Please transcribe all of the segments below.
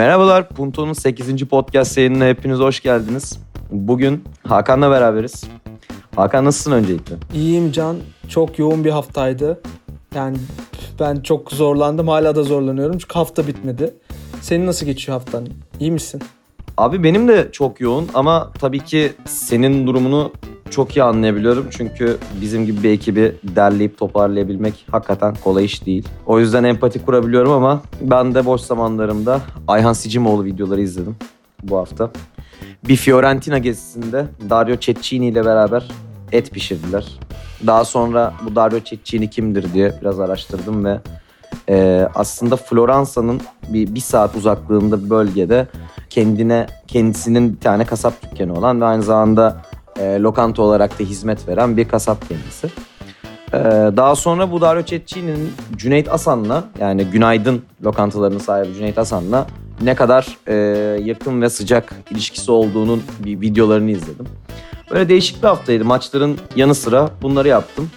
Merhabalar, Punto'nun 8. podcast yayınına hepiniz hoş geldiniz. Bugün Hakan'la beraberiz. Hakan nasılsın öncelikle? İyiyim Can. Çok yoğun bir haftaydı. Yani ben çok zorlandım. Hala da zorlanıyorum. Çünkü hafta bitmedi. Senin nasıl geçiyor haftan? İyi misin? Abi benim de çok yoğun ama tabii ki senin durumunu çok iyi anlayabiliyorum. Çünkü bizim gibi bir ekibi derleyip toparlayabilmek hakikaten kolay iş değil. O yüzden empati kurabiliyorum ama ben de boş zamanlarımda Ayhan Sicimoğlu videoları izledim bu hafta. Bir Fiorentina gezisinde Dario Cecchini ile beraber et pişirdiler. Daha sonra bu Dario Cecchini kimdir diye biraz araştırdım ve e, aslında Floransa'nın bir, bir saat uzaklığında bir bölgede kendine kendisinin bir tane kasap dükkanı olan ve aynı zamanda e, lokanta olarak da hizmet veren bir kasap kendisi. E, daha sonra bu Dario Cecchini'nin Cüneyt Asan'la yani Günaydın lokantalarının sahibi Cüneyt Asan'la ne kadar e, yakın ve sıcak ilişkisi olduğunun bir videolarını izledim. Böyle değişik bir haftaydı. Maçların yanı sıra bunları yaptım.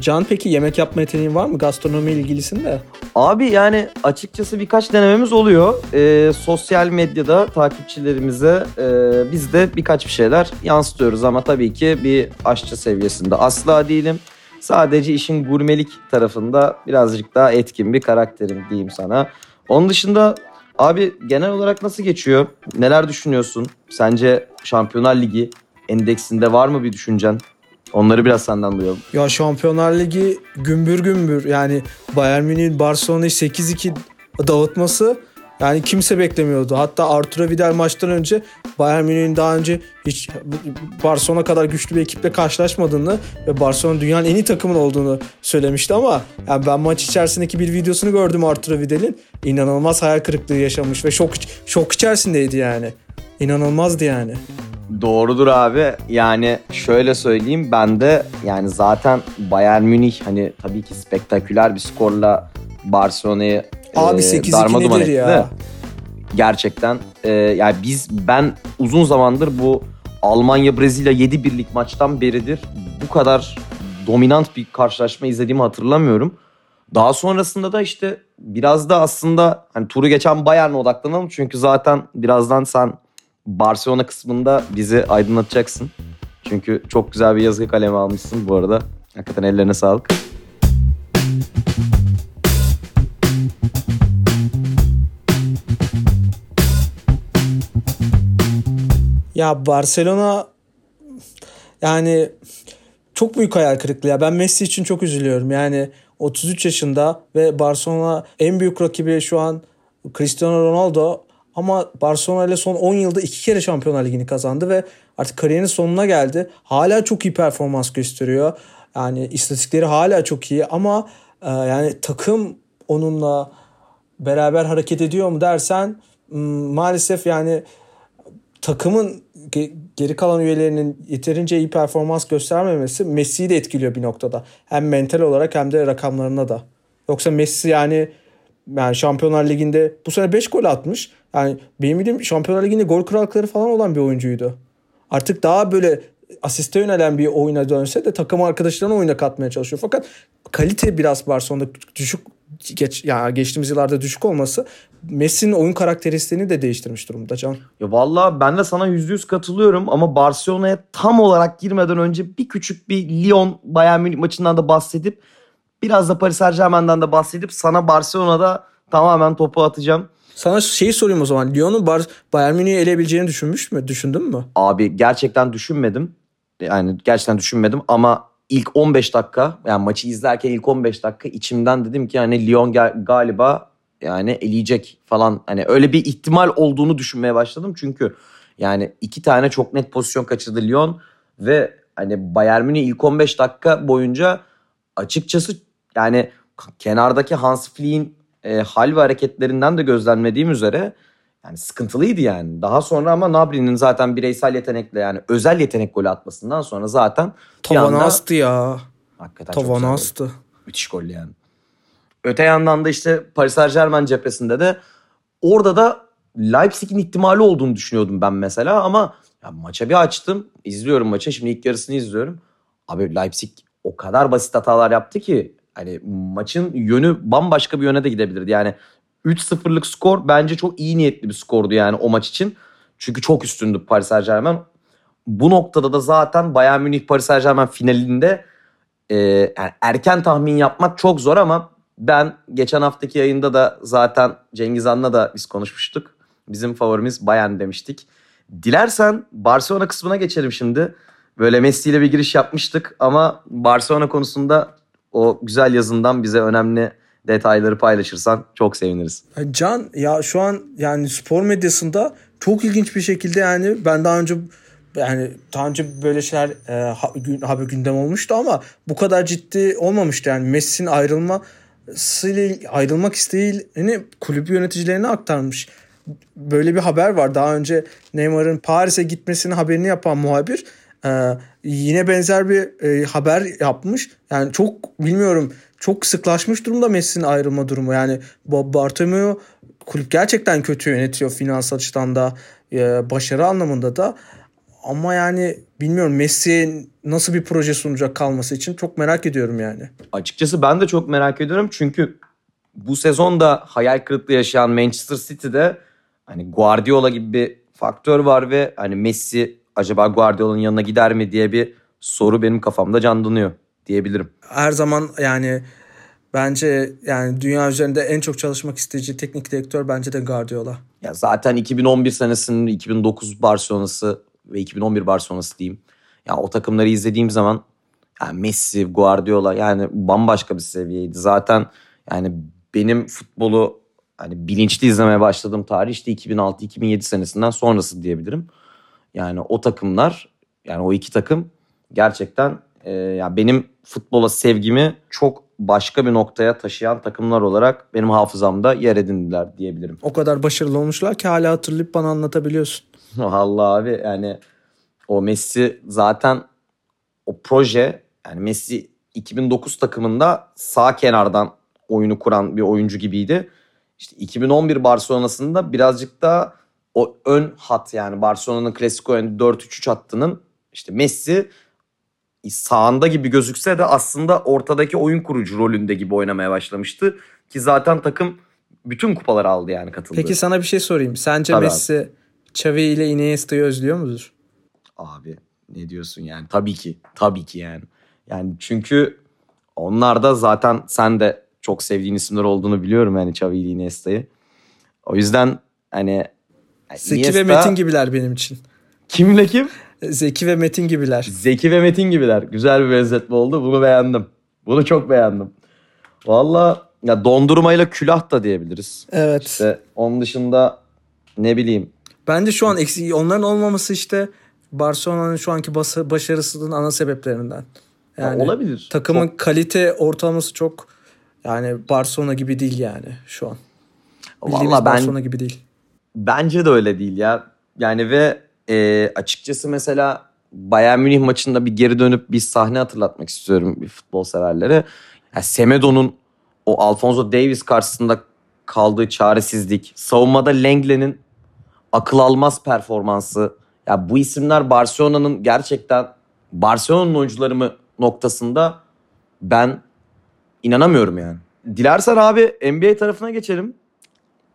Can peki yemek yapma yeteneğin var mı? Gastronomi ilgilisin de. Abi yani açıkçası birkaç denememiz oluyor. Ee, sosyal medyada takipçilerimize e, biz de birkaç bir şeyler yansıtıyoruz ama tabii ki bir aşçı seviyesinde asla değilim. Sadece işin gurmelik tarafında birazcık daha etkin bir karakterim diyeyim sana. Onun dışında abi genel olarak nasıl geçiyor? Neler düşünüyorsun? Sence Şampiyonlar Ligi endeksinde var mı bir düşüncen? Onları biraz senden duyalım. Ya Şampiyonlar Ligi gümbür gümbür yani Bayern Münih'in Barcelona'yı 8-2 dağıtması yani kimse beklemiyordu. Hatta Arturo Vidal maçtan önce Bayern Münih'in daha önce hiç Barcelona kadar güçlü bir ekiple karşılaşmadığını ve Barcelona dünyanın en iyi takımın olduğunu söylemişti ama yani ben maç içerisindeki bir videosunu gördüm Arturo Vidal'in. İnanılmaz hayal kırıklığı yaşamış ve şok şok içerisindeydi yani. İnanılmazdı yani. Doğrudur abi. Yani şöyle söyleyeyim ben de yani zaten Bayern Münih hani tabii ki spektaküler bir skorla Barcelona'yı Abi 8-2 nedir ya? Gerçekten e, yani biz ben uzun zamandır bu Almanya Brezilya 7 birlik maçtan beridir bu kadar dominant bir karşılaşma izlediğimi hatırlamıyorum. Daha sonrasında da işte biraz da aslında hani turu geçen Bayern'e odaklanalım çünkü zaten birazdan sen Barcelona kısmında bizi aydınlatacaksın. Çünkü çok güzel bir yazı kalemi almışsın bu arada. Hakikaten ellerine sağlık. Ya Barcelona yani çok büyük hayal kırıklığı ya. Ben Messi için çok üzülüyorum. Yani 33 yaşında ve Barcelona en büyük rakibi şu an Cristiano Ronaldo ama Barcelona ile son 10 yılda iki kere Şampiyonlar Ligi'ni kazandı ve artık kariyerinin sonuna geldi. Hala çok iyi performans gösteriyor. Yani istatistikleri hala çok iyi ama e, yani takım onunla beraber hareket ediyor mu dersen maalesef yani takımın geri kalan üyelerinin yeterince iyi performans göstermemesi Messi'yi de etkiliyor bir noktada. Hem mental olarak hem de rakamlarına da. Yoksa Messi yani yani Şampiyonlar Ligi'nde bu sene 5 gol atmış. Yani benim bildiğim Şampiyonlar Ligi'nde gol krallıkları falan olan bir oyuncuydu. Artık daha böyle asiste yönelen bir oyuna dönse de takım arkadaşlarına oyuna katmaya çalışıyor. Fakat kalite biraz Barcelona'da düşük geç yani geçtiğimiz yıllarda düşük olması Messi'nin oyun karakteristiğini de değiştirmiş durumda Can. Ya vallahi ben de sana yüzde yüz katılıyorum ama Barcelona'ya tam olarak girmeden önce bir küçük bir Lyon Bayern Münih maçından da bahsedip biraz da Paris Saint Germain'den de bahsedip sana Barcelona'da tamamen topu atacağım. Sana şeyi sorayım o zaman. Lyon'un Bar Bayern Münih'i eleyebileceğini düşünmüş mü? Düşündün mü? Abi gerçekten düşünmedim. Yani gerçekten düşünmedim ama ilk 15 dakika yani maçı izlerken ilk 15 dakika içimden dedim ki yani Lyon galiba yani eleyecek falan hani öyle bir ihtimal olduğunu düşünmeye başladım çünkü yani iki tane çok net pozisyon kaçırdı Lyon ve hani Bayern Münih ilk 15 dakika boyunca açıkçası yani kenardaki Hans Flick'in e, hal ve hareketlerinden de gözlemlediğim üzere yani sıkıntılıydı yani. Daha sonra ama Nabri'nin zaten bireysel yetenekle yani özel yetenek golü atmasından sonra zaten tavan astı ya. Hakikaten tavan astı. Müthiş gol yani. Öte yandan da işte Paris Saint Germain cephesinde de orada da Leipzig'in ihtimali olduğunu düşünüyordum ben mesela ama ya maça bir açtım. izliyorum maçı. Şimdi ilk yarısını izliyorum. Abi Leipzig o kadar basit hatalar yaptı ki hani maçın yönü bambaşka bir yöne de gidebilirdi. Yani 3-0'lık skor bence çok iyi niyetli bir skordu yani o maç için. Çünkü çok üstündü Paris Saint Germain. Bu noktada da zaten Bayern Münih Paris Saint Germain finalinde e, yani erken tahmin yapmak çok zor ama ben geçen haftaki yayında da zaten Cengiz Han'la da biz konuşmuştuk. Bizim favorimiz Bayern demiştik. Dilersen Barcelona kısmına geçelim şimdi. Böyle Messi ile bir giriş yapmıştık ama Barcelona konusunda o güzel yazından bize önemli detayları paylaşırsan çok seviniriz. Can ya şu an yani spor medyasında çok ilginç bir şekilde yani ben daha önce yani daha önce böyle şeyler e, haber gündem olmuştu ama bu kadar ciddi olmamıştı yani Messi'nin ayrılmasıyla ayrılmak isteğini kulüp yöneticilerine aktarmış. Böyle bir haber var. Daha önce Neymar'ın Paris'e gitmesinin haberini yapan muhabir e, yine benzer bir e, haber yapmış. Yani çok bilmiyorum çok sıklaşmış durumda Messi'nin ayrılma durumu. Yani Bob Bartomeu kulüp gerçekten kötü yönetiyor finansal açıdan da e, başarı anlamında da. Ama yani bilmiyorum Messi nasıl bir proje sunacak kalması için çok merak ediyorum yani. Açıkçası ben de çok merak ediyorum çünkü bu sezonda hayal kırıklığı yaşayan Manchester City'de hani Guardiola gibi bir faktör var ve hani Messi acaba Guardiola'nın yanına gider mi diye bir soru benim kafamda canlanıyor diyebilirim. Her zaman yani bence yani dünya üzerinde en çok çalışmak isteyeceği teknik direktör bence de Guardiola. Ya zaten 2011 senesinin 2009 Barcelona'sı ve 2011 Barcelona'sı diyeyim. Ya o takımları izlediğim zaman yani Messi, Guardiola yani bambaşka bir seviyeydi. Zaten yani benim futbolu hani bilinçli izlemeye başladığım tarih işte 2006-2007 senesinden sonrası diyebilirim. Yani o takımlar yani o iki takım gerçekten e, yani benim futbola sevgimi çok başka bir noktaya taşıyan takımlar olarak benim hafızamda yer edindiler diyebilirim. O kadar başarılı olmuşlar ki hala hatırlayıp bana anlatabiliyorsun. Allah abi yani o Messi zaten o proje yani Messi 2009 takımında sağ kenardan oyunu kuran bir oyuncu gibiydi. İşte 2011 Barcelona'sında birazcık da o ön hat yani Barcelona'nın klasik oyunu 4-3-3 hattının işte Messi sağında gibi gözükse de aslında ortadaki oyun kurucu rolünde gibi oynamaya başlamıştı. Ki zaten takım bütün kupaları aldı yani katıldı. Peki sana bir şey sorayım. Sence Tabii Messi abi. Xavi ile Iniesta'yı özlüyor mudur? Abi ne diyorsun yani? Tabii ki. Tabii ki yani. Yani çünkü onlar da zaten sen de çok sevdiğin isimler olduğunu biliyorum yani Xavi ile Iniesta'yı. O yüzden hani Zeki Iniesta... ve Metin gibiler benim için. Kimle kim? Zeki ve Metin gibiler. Zeki ve Metin gibiler. Güzel bir benzetme oldu. Bunu beğendim. Bunu çok beğendim. Valla ya dondurmayla külah da diyebiliriz. Evet. İşte onun dışında ne bileyim. Bence şu an eksik onların olmaması işte Barcelona'nın şu anki başarısının ana sebeplerinden. Yani ya olabilir. Takımın çok... kalite ortalaması çok yani Barcelona gibi değil yani şu an. Bildiğimiz Vallahi ben, Barcelona gibi değil. Bence de öyle değil ya. Yani ve e, açıkçası mesela Bayern Münih maçında bir geri dönüp bir sahne hatırlatmak istiyorum bir futbol severlere. Yani Semedo'nun o Alfonso Davis karşısında kaldığı çaresizlik, savunmada Lenglen'in akıl almaz performansı. Ya bu isimler Barcelona'nın gerçekten Barcelona'nın oyuncuları mı noktasında ben inanamıyorum yani. Dilersen abi NBA tarafına geçelim.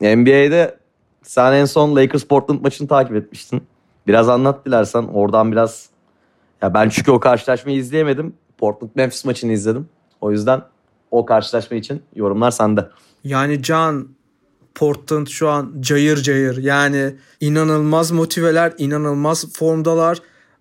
NBA'de sen en son Lakers Portland maçını takip etmiştin. Biraz anlat dilersen oradan biraz. Ya ben çünkü o karşılaşmayı izleyemedim. Portland Memphis maçını izledim. O yüzden o karşılaşma için yorumlar sende. Yani Can Portland şu an cayır cayır. Yani inanılmaz motiveler, inanılmaz formdalar.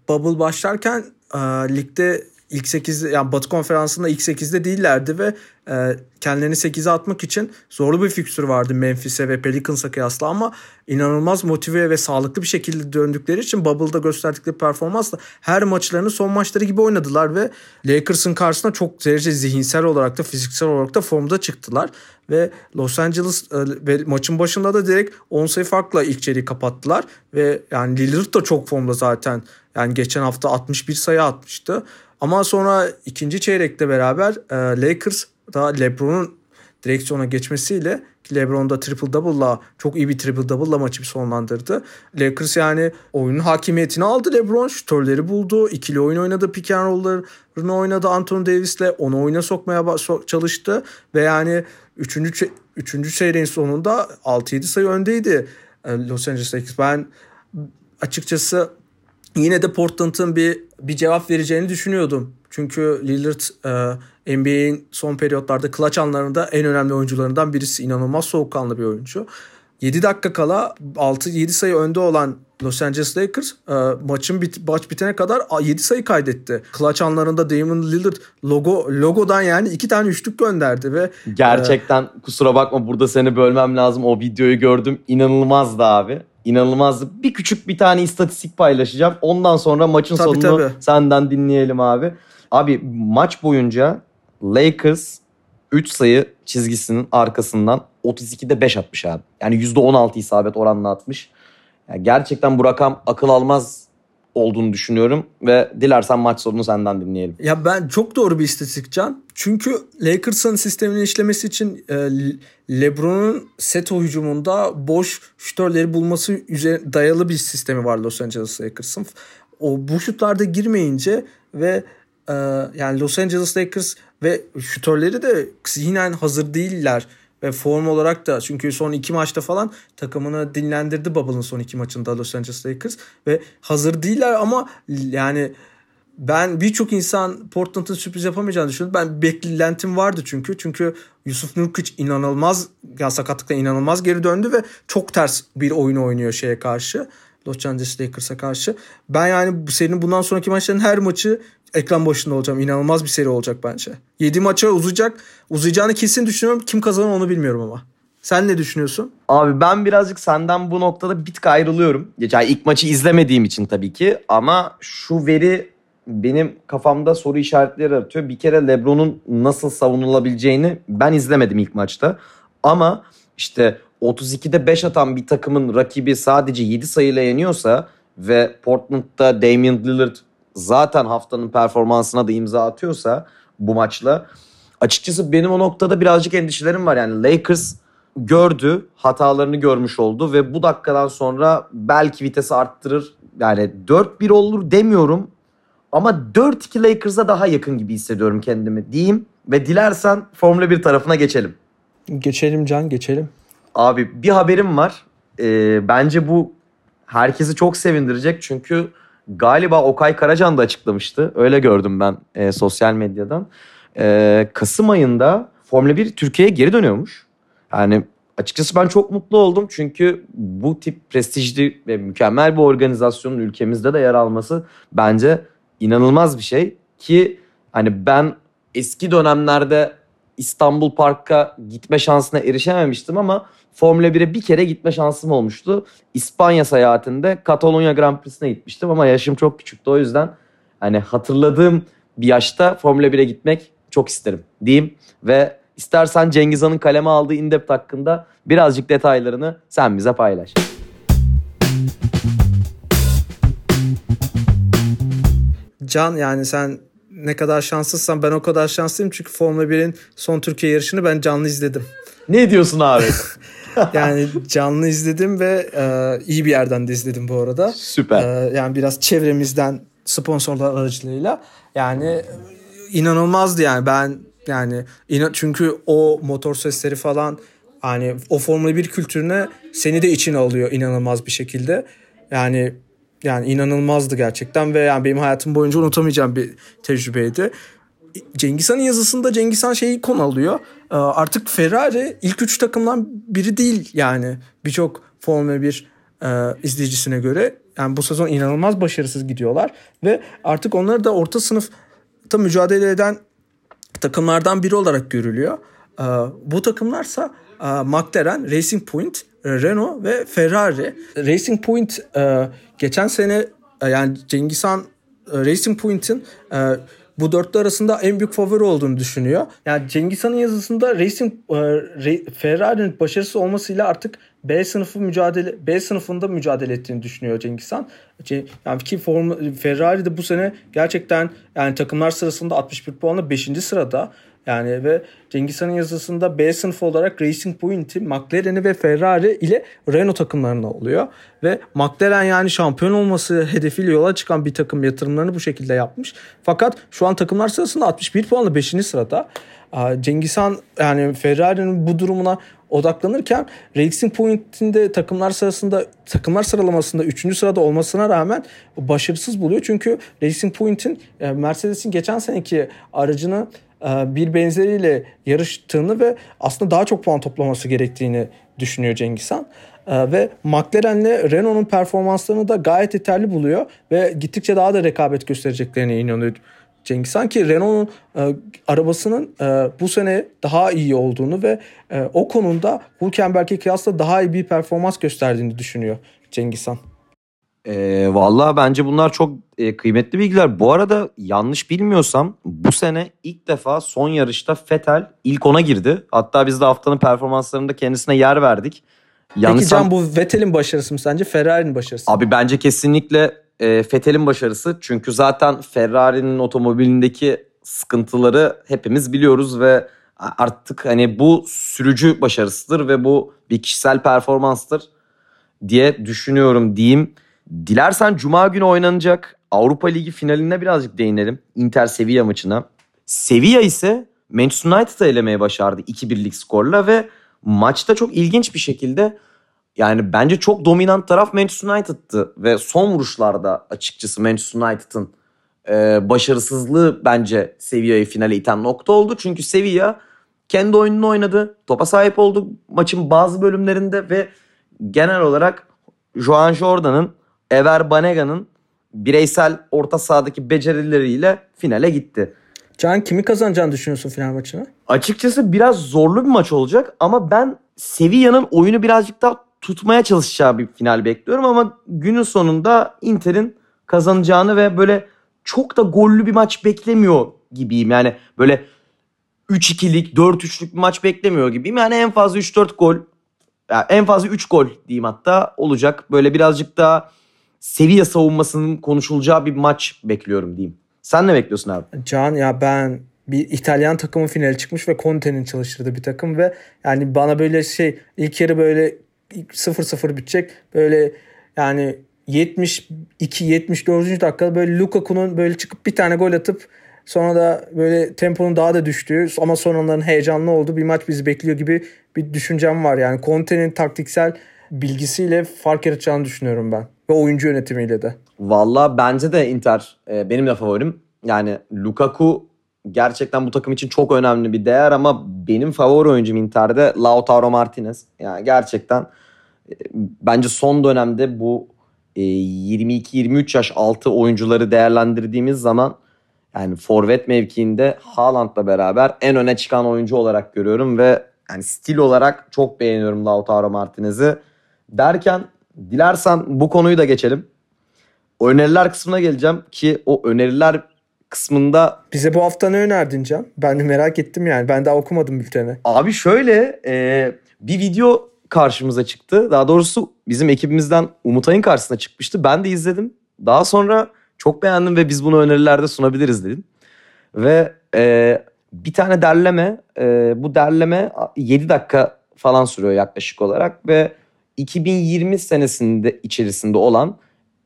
Bubble başlarken e, ligde ilk 8 yani Batı konferansında ilk 8'de değillerdi ve e, kendilerini 8'e atmak için zorlu bir fikstür vardı Memphis'e ve Pelicans'a kıyasla ama inanılmaz motive ve sağlıklı bir şekilde döndükleri için Bubble'da gösterdikleri performansla her maçlarını son maçları gibi oynadılar ve Lakers'ın karşısında çok derece zihinsel olarak da fiziksel olarak da formda çıktılar ve Los Angeles e, ve maçın başında da direkt 10 sayı farkla ilk çeyreği kapattılar ve yani Lillard da çok formda zaten. Yani geçen hafta 61 sayı atmıştı ama sonra ikinci çeyrekte beraber e, Lakers da LeBron'un direksiyona geçmesiyle LeBron da triple double'la çok iyi bir triple double'la maçı bir sonlandırdı. Lakers yani oyunun hakimiyetini aldı LeBron. Şütörleri buldu. ikili oyun oynadı. Pick and roll'larını oynadı Anthony Davis'le. Onu oyuna sokmaya çalıştı. Ve yani 3. üçüncü çeyreğin sonunda 6-7 sayı öndeydi e, Los Angeles Lakers. Ben açıkçası yine de Portland'ın bir bir cevap vereceğini düşünüyordum. Çünkü Lillard e, NBA'in son periyotlarda clutch anlarında en önemli oyuncularından birisi. inanılmaz soğukkanlı bir oyuncu. 7 dakika kala 6-7 sayı önde olan Los Angeles Lakers e, maçın bit, maç bitene kadar 7 sayı kaydetti. Clutch anlarında Damon Lillard logo logodan yani iki tane üçlük gönderdi ve gerçekten e, kusura bakma burada seni bölmem lazım. O videoyu gördüm. İnanılmazdı abi. İnanılmazdı. Bir küçük bir tane istatistik paylaşacağım. Ondan sonra maçın tabii, sonunu tabii. senden dinleyelim abi. Abi maç boyunca Lakers 3 sayı çizgisinin arkasından 32'de 5 atmış abi. Yani %16 isabet oranla atmış. Yani gerçekten bu rakam akıl almaz olduğunu düşünüyorum ve dilersen maç sonunu senden dinleyelim. Ya ben çok doğru bir istatistik Can. Çünkü Lakers'ın sistemini işlemesi için e, LeBron'un set o hücumunda boş şütörleri bulması üzerine dayalı bir sistemi var Los Angeles Lakers'ın. O bu şutlarda girmeyince ve e, yani Los Angeles Lakers ve şütörleri de zihnen hazır değiller ve form olarak da çünkü son iki maçta falan takımını dinlendirdi Bubble'ın son iki maçında Los Angeles Lakers ve hazır değiller ama yani ben birçok insan Portland'ın sürpriz yapamayacağını düşünüyorum. Ben beklentim vardı çünkü. Çünkü Yusuf Nurkic inanılmaz ya sakatlıkta inanılmaz geri döndü ve çok ters bir oyun oynuyor şeye karşı. Los Angeles Lakers'a karşı. Ben yani bu serinin bundan sonraki maçların her maçı ekran başında olacağım. İnanılmaz bir seri olacak bence. 7 maça uzayacak. Uzayacağını kesin düşünüyorum. Kim kazanır onu bilmiyorum ama. Sen ne düşünüyorsun? Abi ben birazcık senden bu noktada bir tık ayrılıyorum. Yani ilk maçı izlemediğim için tabii ki. Ama şu veri benim kafamda soru işaretleri yaratıyor. Bir kere LeBron'un nasıl savunulabileceğini ben izlemedim ilk maçta. Ama işte 32'de 5 atan bir takımın rakibi sadece 7 sayıyla yeniyorsa ve Portland'da Damian Lillard zaten haftanın performansına da imza atıyorsa bu maçla açıkçası benim o noktada birazcık endişelerim var. Yani Lakers gördü, hatalarını görmüş oldu ve bu dakikadan sonra belki vitesi arttırır. Yani 4-1 olur demiyorum ama 4-2 Lakers'a daha yakın gibi hissediyorum kendimi diyeyim ve dilersen Formula 1 tarafına geçelim. Geçelim Can, geçelim. Abi bir haberim var. Ee, bence bu herkesi çok sevindirecek çünkü galiba Okay Karacan da açıklamıştı. Öyle gördüm ben e, sosyal medyadan. E, Kasım ayında Formula 1 Türkiye'ye geri dönüyormuş. Yani açıkçası ben çok mutlu oldum çünkü bu tip prestijli ve mükemmel bir organizasyonun ülkemizde de yer alması bence inanılmaz bir şey ki hani ben eski dönemlerde İstanbul Park'a gitme şansına erişememiştim ama Formula 1'e bir kere gitme şansım olmuştu. İspanya seyahatinde Katalonya Grand Prix'sine gitmiştim ama yaşım çok küçüktü. O yüzden hani hatırladığım bir yaşta Formula 1'e gitmek çok isterim diyeyim. Ve istersen Cengiz Han'ın kaleme aldığı Indept hakkında birazcık detaylarını sen bize paylaş. Can yani sen ne kadar şanslıysan ben o kadar şanslıyım. Çünkü Formula 1'in son Türkiye yarışını ben canlı izledim. Ne diyorsun abi? yani canlı izledim ve e, iyi bir yerden de izledim bu arada. Süper. E, yani biraz çevremizden sponsorlar aracılığıyla yani inanılmazdı yani ben yani inan çünkü o motor sesleri falan hani o Formula 1 kültürüne seni de içine alıyor inanılmaz bir şekilde. Yani yani inanılmazdı gerçekten ve yani benim hayatım boyunca unutamayacağım bir tecrübeydi. Cengiz Han'ın yazısında Cengiz Han şeyi konu alıyor. Ee, artık Ferrari ilk üç takımdan biri değil yani birçok Formula 1 e, izleyicisine göre. Yani bu sezon inanılmaz başarısız gidiyorlar ve artık onları da orta sınıfta mücadele eden takımlardan biri olarak görülüyor. Ee, bu takımlarsa McLaren, Racing Point, Renault ve Ferrari. Racing Point e, geçen sene yani Cengiz Han Racing Point'in bu dörtlü arasında en büyük favori olduğunu düşünüyor. Yani Cengiz Han'ın yazısında Racing e, Ferrari'nin başarısız olmasıyla artık B sınıfı mücadele B sınıfında mücadele ettiğini düşünüyor Cengiz Han. Yani ki Ferrari de bu sene gerçekten yani takımlar sırasında 61 puanla 5. sırada. Yani ve Cengiz Han'ın yazısında B sınıfı olarak Racing Point'i, McLaren'i ve Ferrari ile Renault takımlarına oluyor. Ve McLaren yani şampiyon olması hedefiyle yola çıkan bir takım yatırımlarını bu şekilde yapmış. Fakat şu an takımlar sırasında 61 puanla 5. sırada. Cengiz Han yani Ferrari'nin bu durumuna odaklanırken Racing Point'in de takımlar sırasında takımlar sıralamasında 3. sırada olmasına rağmen başarısız buluyor. Çünkü Racing Point'in e, Mercedes'in geçen seneki aracını bir benzeriyle yarıştığını ve aslında daha çok puan toplaması gerektiğini düşünüyor Cengiz Han. E, ve McLaren'le Renault'un performanslarını da gayet yeterli buluyor ve gittikçe daha da rekabet göstereceklerine inanıyor Cengiz Han ki Renault'un e, arabasının e, bu sene daha iyi olduğunu ve e, o konuda Hülkenberg'e kıyasla daha iyi bir performans gösterdiğini düşünüyor Cengiz Han. E, Valla bence bunlar çok e, kıymetli bilgiler. Bu arada yanlış bilmiyorsam bu sene ilk defa son yarışta Fetel ilk ona girdi. Hatta biz de haftanın performanslarında kendisine yer verdik. Yanlış Peki Can bu Vettel'in başarısı mı sence Ferrari'nin başarısı mı? Abi bence kesinlikle e, Fethel'in başarısı. Çünkü zaten Ferrari'nin otomobilindeki sıkıntıları hepimiz biliyoruz ve artık hani bu sürücü başarısıdır ve bu bir kişisel performanstır diye düşünüyorum diyeyim. Dilersen Cuma günü oynanacak Avrupa Ligi finaline birazcık değinelim. Inter Sevilla maçına. Sevilla ise Manchester United'ı elemeye başardı 2-1'lik skorla ve maçta çok ilginç bir şekilde yani bence çok dominant taraf Manchester United'tı ve son vuruşlarda açıkçası Manchester United'ın e, başarısızlığı bence Sevilla'yı finale iten nokta oldu. Çünkü Sevilla kendi oyununu oynadı. Topa sahip oldu maçın bazı bölümlerinde ve genel olarak Joan Jordan'ın Ever Banega'nın bireysel orta sahadaki becerileriyle finale gitti. Can kimi kazanacağını düşünüyorsun final maçını? Açıkçası biraz zorlu bir maç olacak ama ben Sevilla'nın oyunu birazcık daha tutmaya çalışacağı bir final bekliyorum ama günün sonunda Inter'in kazanacağını ve böyle çok da gollü bir maç beklemiyor gibiyim. Yani böyle 3-2'lik, 4-3'lük bir maç beklemiyor gibiyim. Yani en fazla 3-4 gol, yani en fazla 3 gol diyeyim hatta olacak. Böyle birazcık daha seviye savunmasının konuşulacağı bir maç bekliyorum diyeyim. Sen ne bekliyorsun abi? Can ya ben bir İtalyan takımı finale çıkmış ve Conte'nin çalıştırdığı bir takım ve yani bana böyle şey ilk yarı böyle 0-0 bitecek. Böyle yani 72 74. dakikada böyle Lukaku'nun böyle çıkıp bir tane gol atıp sonra da böyle temponun daha da düştüğü ama son onların heyecanlı olduğu bir maç bizi bekliyor gibi bir düşüncem var. Yani Conte'nin taktiksel bilgisiyle fark yaratacağını düşünüyorum ben. Ve oyuncu yönetimiyle de. Valla bence de Inter e, benim de favorim. Yani Lukaku gerçekten bu takım için çok önemli bir değer ama benim favori oyuncum Inter'de Lautaro Martinez. Yani gerçekten bence son dönemde bu 22-23 e, yaş altı oyuncuları değerlendirdiğimiz zaman yani forvet mevkiinde Haaland'la beraber en öne çıkan oyuncu olarak görüyorum ve yani stil olarak çok beğeniyorum Lautaro Martinez'i. Derken dilersen bu konuyu da geçelim. Öneriler kısmına geleceğim ki o öneriler kısmında... Bize bu hafta ne önerdin Can? Ben de merak ettim yani. Ben daha okumadım bülteni. Abi şöyle e, bir video karşımıza çıktı. Daha doğrusu bizim ekibimizden Umutay'ın karşısına çıkmıştı. Ben de izledim. Daha sonra çok beğendim ve biz bunu önerilerde sunabiliriz dedim. Ve e, bir tane derleme, e, bu derleme 7 dakika falan sürüyor yaklaşık olarak ve 2020 senesinde içerisinde olan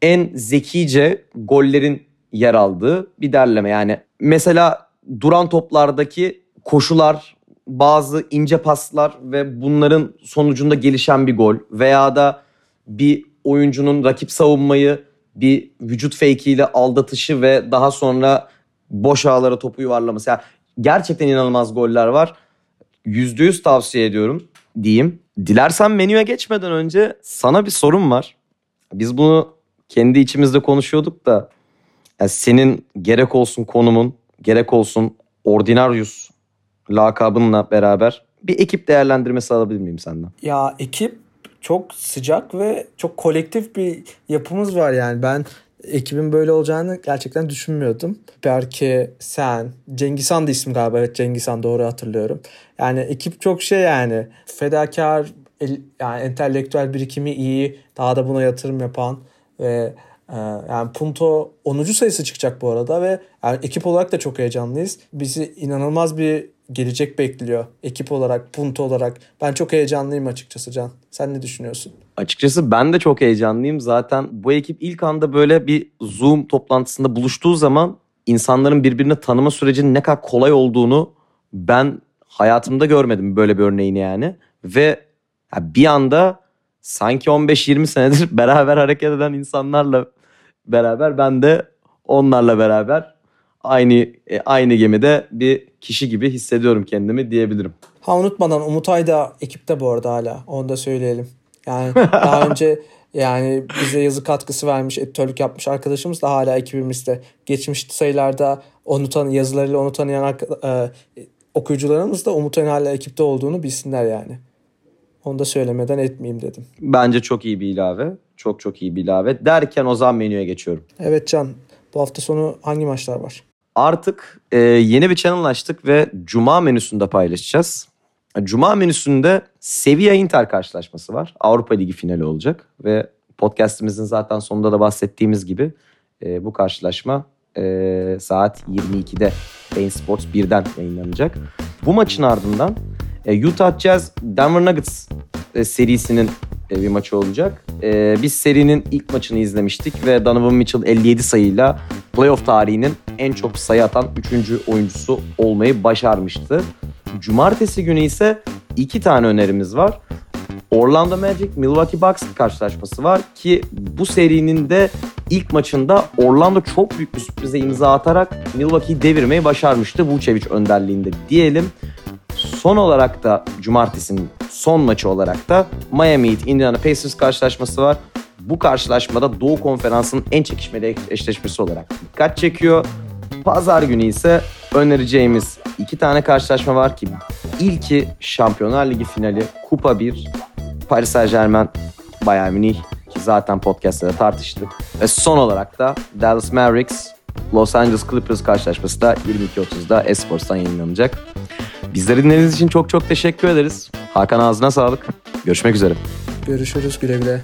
en zekice gollerin yer aldığı bir derleme. Yani mesela duran toplardaki koşular, bazı ince paslar ve bunların sonucunda gelişen bir gol veya da bir oyuncunun rakip savunmayı bir vücut fake aldatışı ve daha sonra boş ağlara topu yuvarlaması. Yani gerçekten inanılmaz goller var. %100 tavsiye ediyorum diyeyim. Dilersen menüye geçmeden önce sana bir sorum var. Biz bunu kendi içimizde konuşuyorduk da yani senin gerek olsun konumun, gerek olsun Ordinarius lakabınla beraber bir ekip değerlendirmesi alabilir miyim senden? Ya ekip çok sıcak ve çok kolektif bir yapımız var yani. Ben ekibin böyle olacağını gerçekten düşünmüyordum. Berke, sen, Cengiz Han da isim galiba. Evet Cengiz doğru hatırlıyorum. Yani ekip çok şey yani. Fedakar, el- yani entelektüel birikimi iyi, daha da buna yatırım yapan ve e, yani Punto 10. sayısı çıkacak bu arada ve yani ekip olarak da çok heyecanlıyız. Bizi inanılmaz bir gelecek bekliyor ekip olarak, Punto olarak. Ben çok heyecanlıyım açıkçası Can. Sen ne düşünüyorsun? Açıkçası ben de çok heyecanlıyım. Zaten bu ekip ilk anda böyle bir Zoom toplantısında buluştuğu zaman insanların birbirini tanıma sürecinin ne kadar kolay olduğunu ben hayatımda görmedim böyle bir örneğini yani. Ve bir anda sanki 15-20 senedir beraber hareket eden insanlarla beraber ben de onlarla beraber aynı e, aynı gemide bir kişi gibi hissediyorum kendimi diyebilirim. Ha unutmadan Umutay da ekipte bu arada hala. Onu da söyleyelim. Yani daha önce yani bize yazı katkısı vermiş, editörlük yapmış arkadaşımız da hala ekibimizde. Geçmiş sayılarda onu tanı yazılarıyla onu tanıyan e, okuyucularımız da Umutay'ın hala ekipte olduğunu bilsinler yani. Onu da söylemeden etmeyeyim dedim. Bence çok iyi bir ilave. Çok çok iyi bir ilave. Derken o zaman menüye geçiyorum. Evet Can, bu hafta sonu hangi maçlar var? Artık e, yeni bir channel açtık ve Cuma menüsünde paylaşacağız. Cuma menüsünde Sevilla Inter karşılaşması var. Avrupa Ligi finali olacak ve podcastimizin zaten sonunda da bahsettiğimiz gibi e, bu karşılaşma e, saat 22'de Bein Sports 1'den yayınlanacak. Bu maçın ardından e, Utah Jazz Denver Nuggets e, serisinin e, bir maçı olacak. E, biz serinin ilk maçını izlemiştik ve Donovan Mitchell 57 sayıyla playoff tarihinin en çok sayı atan 3. oyuncusu olmayı başarmıştı. Cumartesi günü ise iki tane önerimiz var. Orlando Magic Milwaukee Bucks karşılaşması var ki bu serinin de ilk maçında Orlando çok büyük bir sürprize imza atarak Milwaukee'yi devirmeyi başarmıştı Vucevic önderliğinde diyelim. Son olarak da cumartesinin son maçı olarak da Miami Heat Indiana Pacers karşılaşması var. Bu karşılaşmada Doğu Konferansı'nın en çekişmeli eşleşmesi olarak dikkat çekiyor. Pazar günü ise önereceğimiz iki tane karşılaşma var ki ilki Şampiyonlar Ligi finali Kupa 1 Paris Saint Germain Bayern Münih ki zaten podcast'ta tartıştık. Ve son olarak da Dallas Mavericks Los Angeles Clippers karşılaşması da 22.30'da Esports'tan yayınlanacak. Bizleri dinlediğiniz için çok çok teşekkür ederiz. Hakan ağzına sağlık. Görüşmek üzere. Görüşürüz güle güle.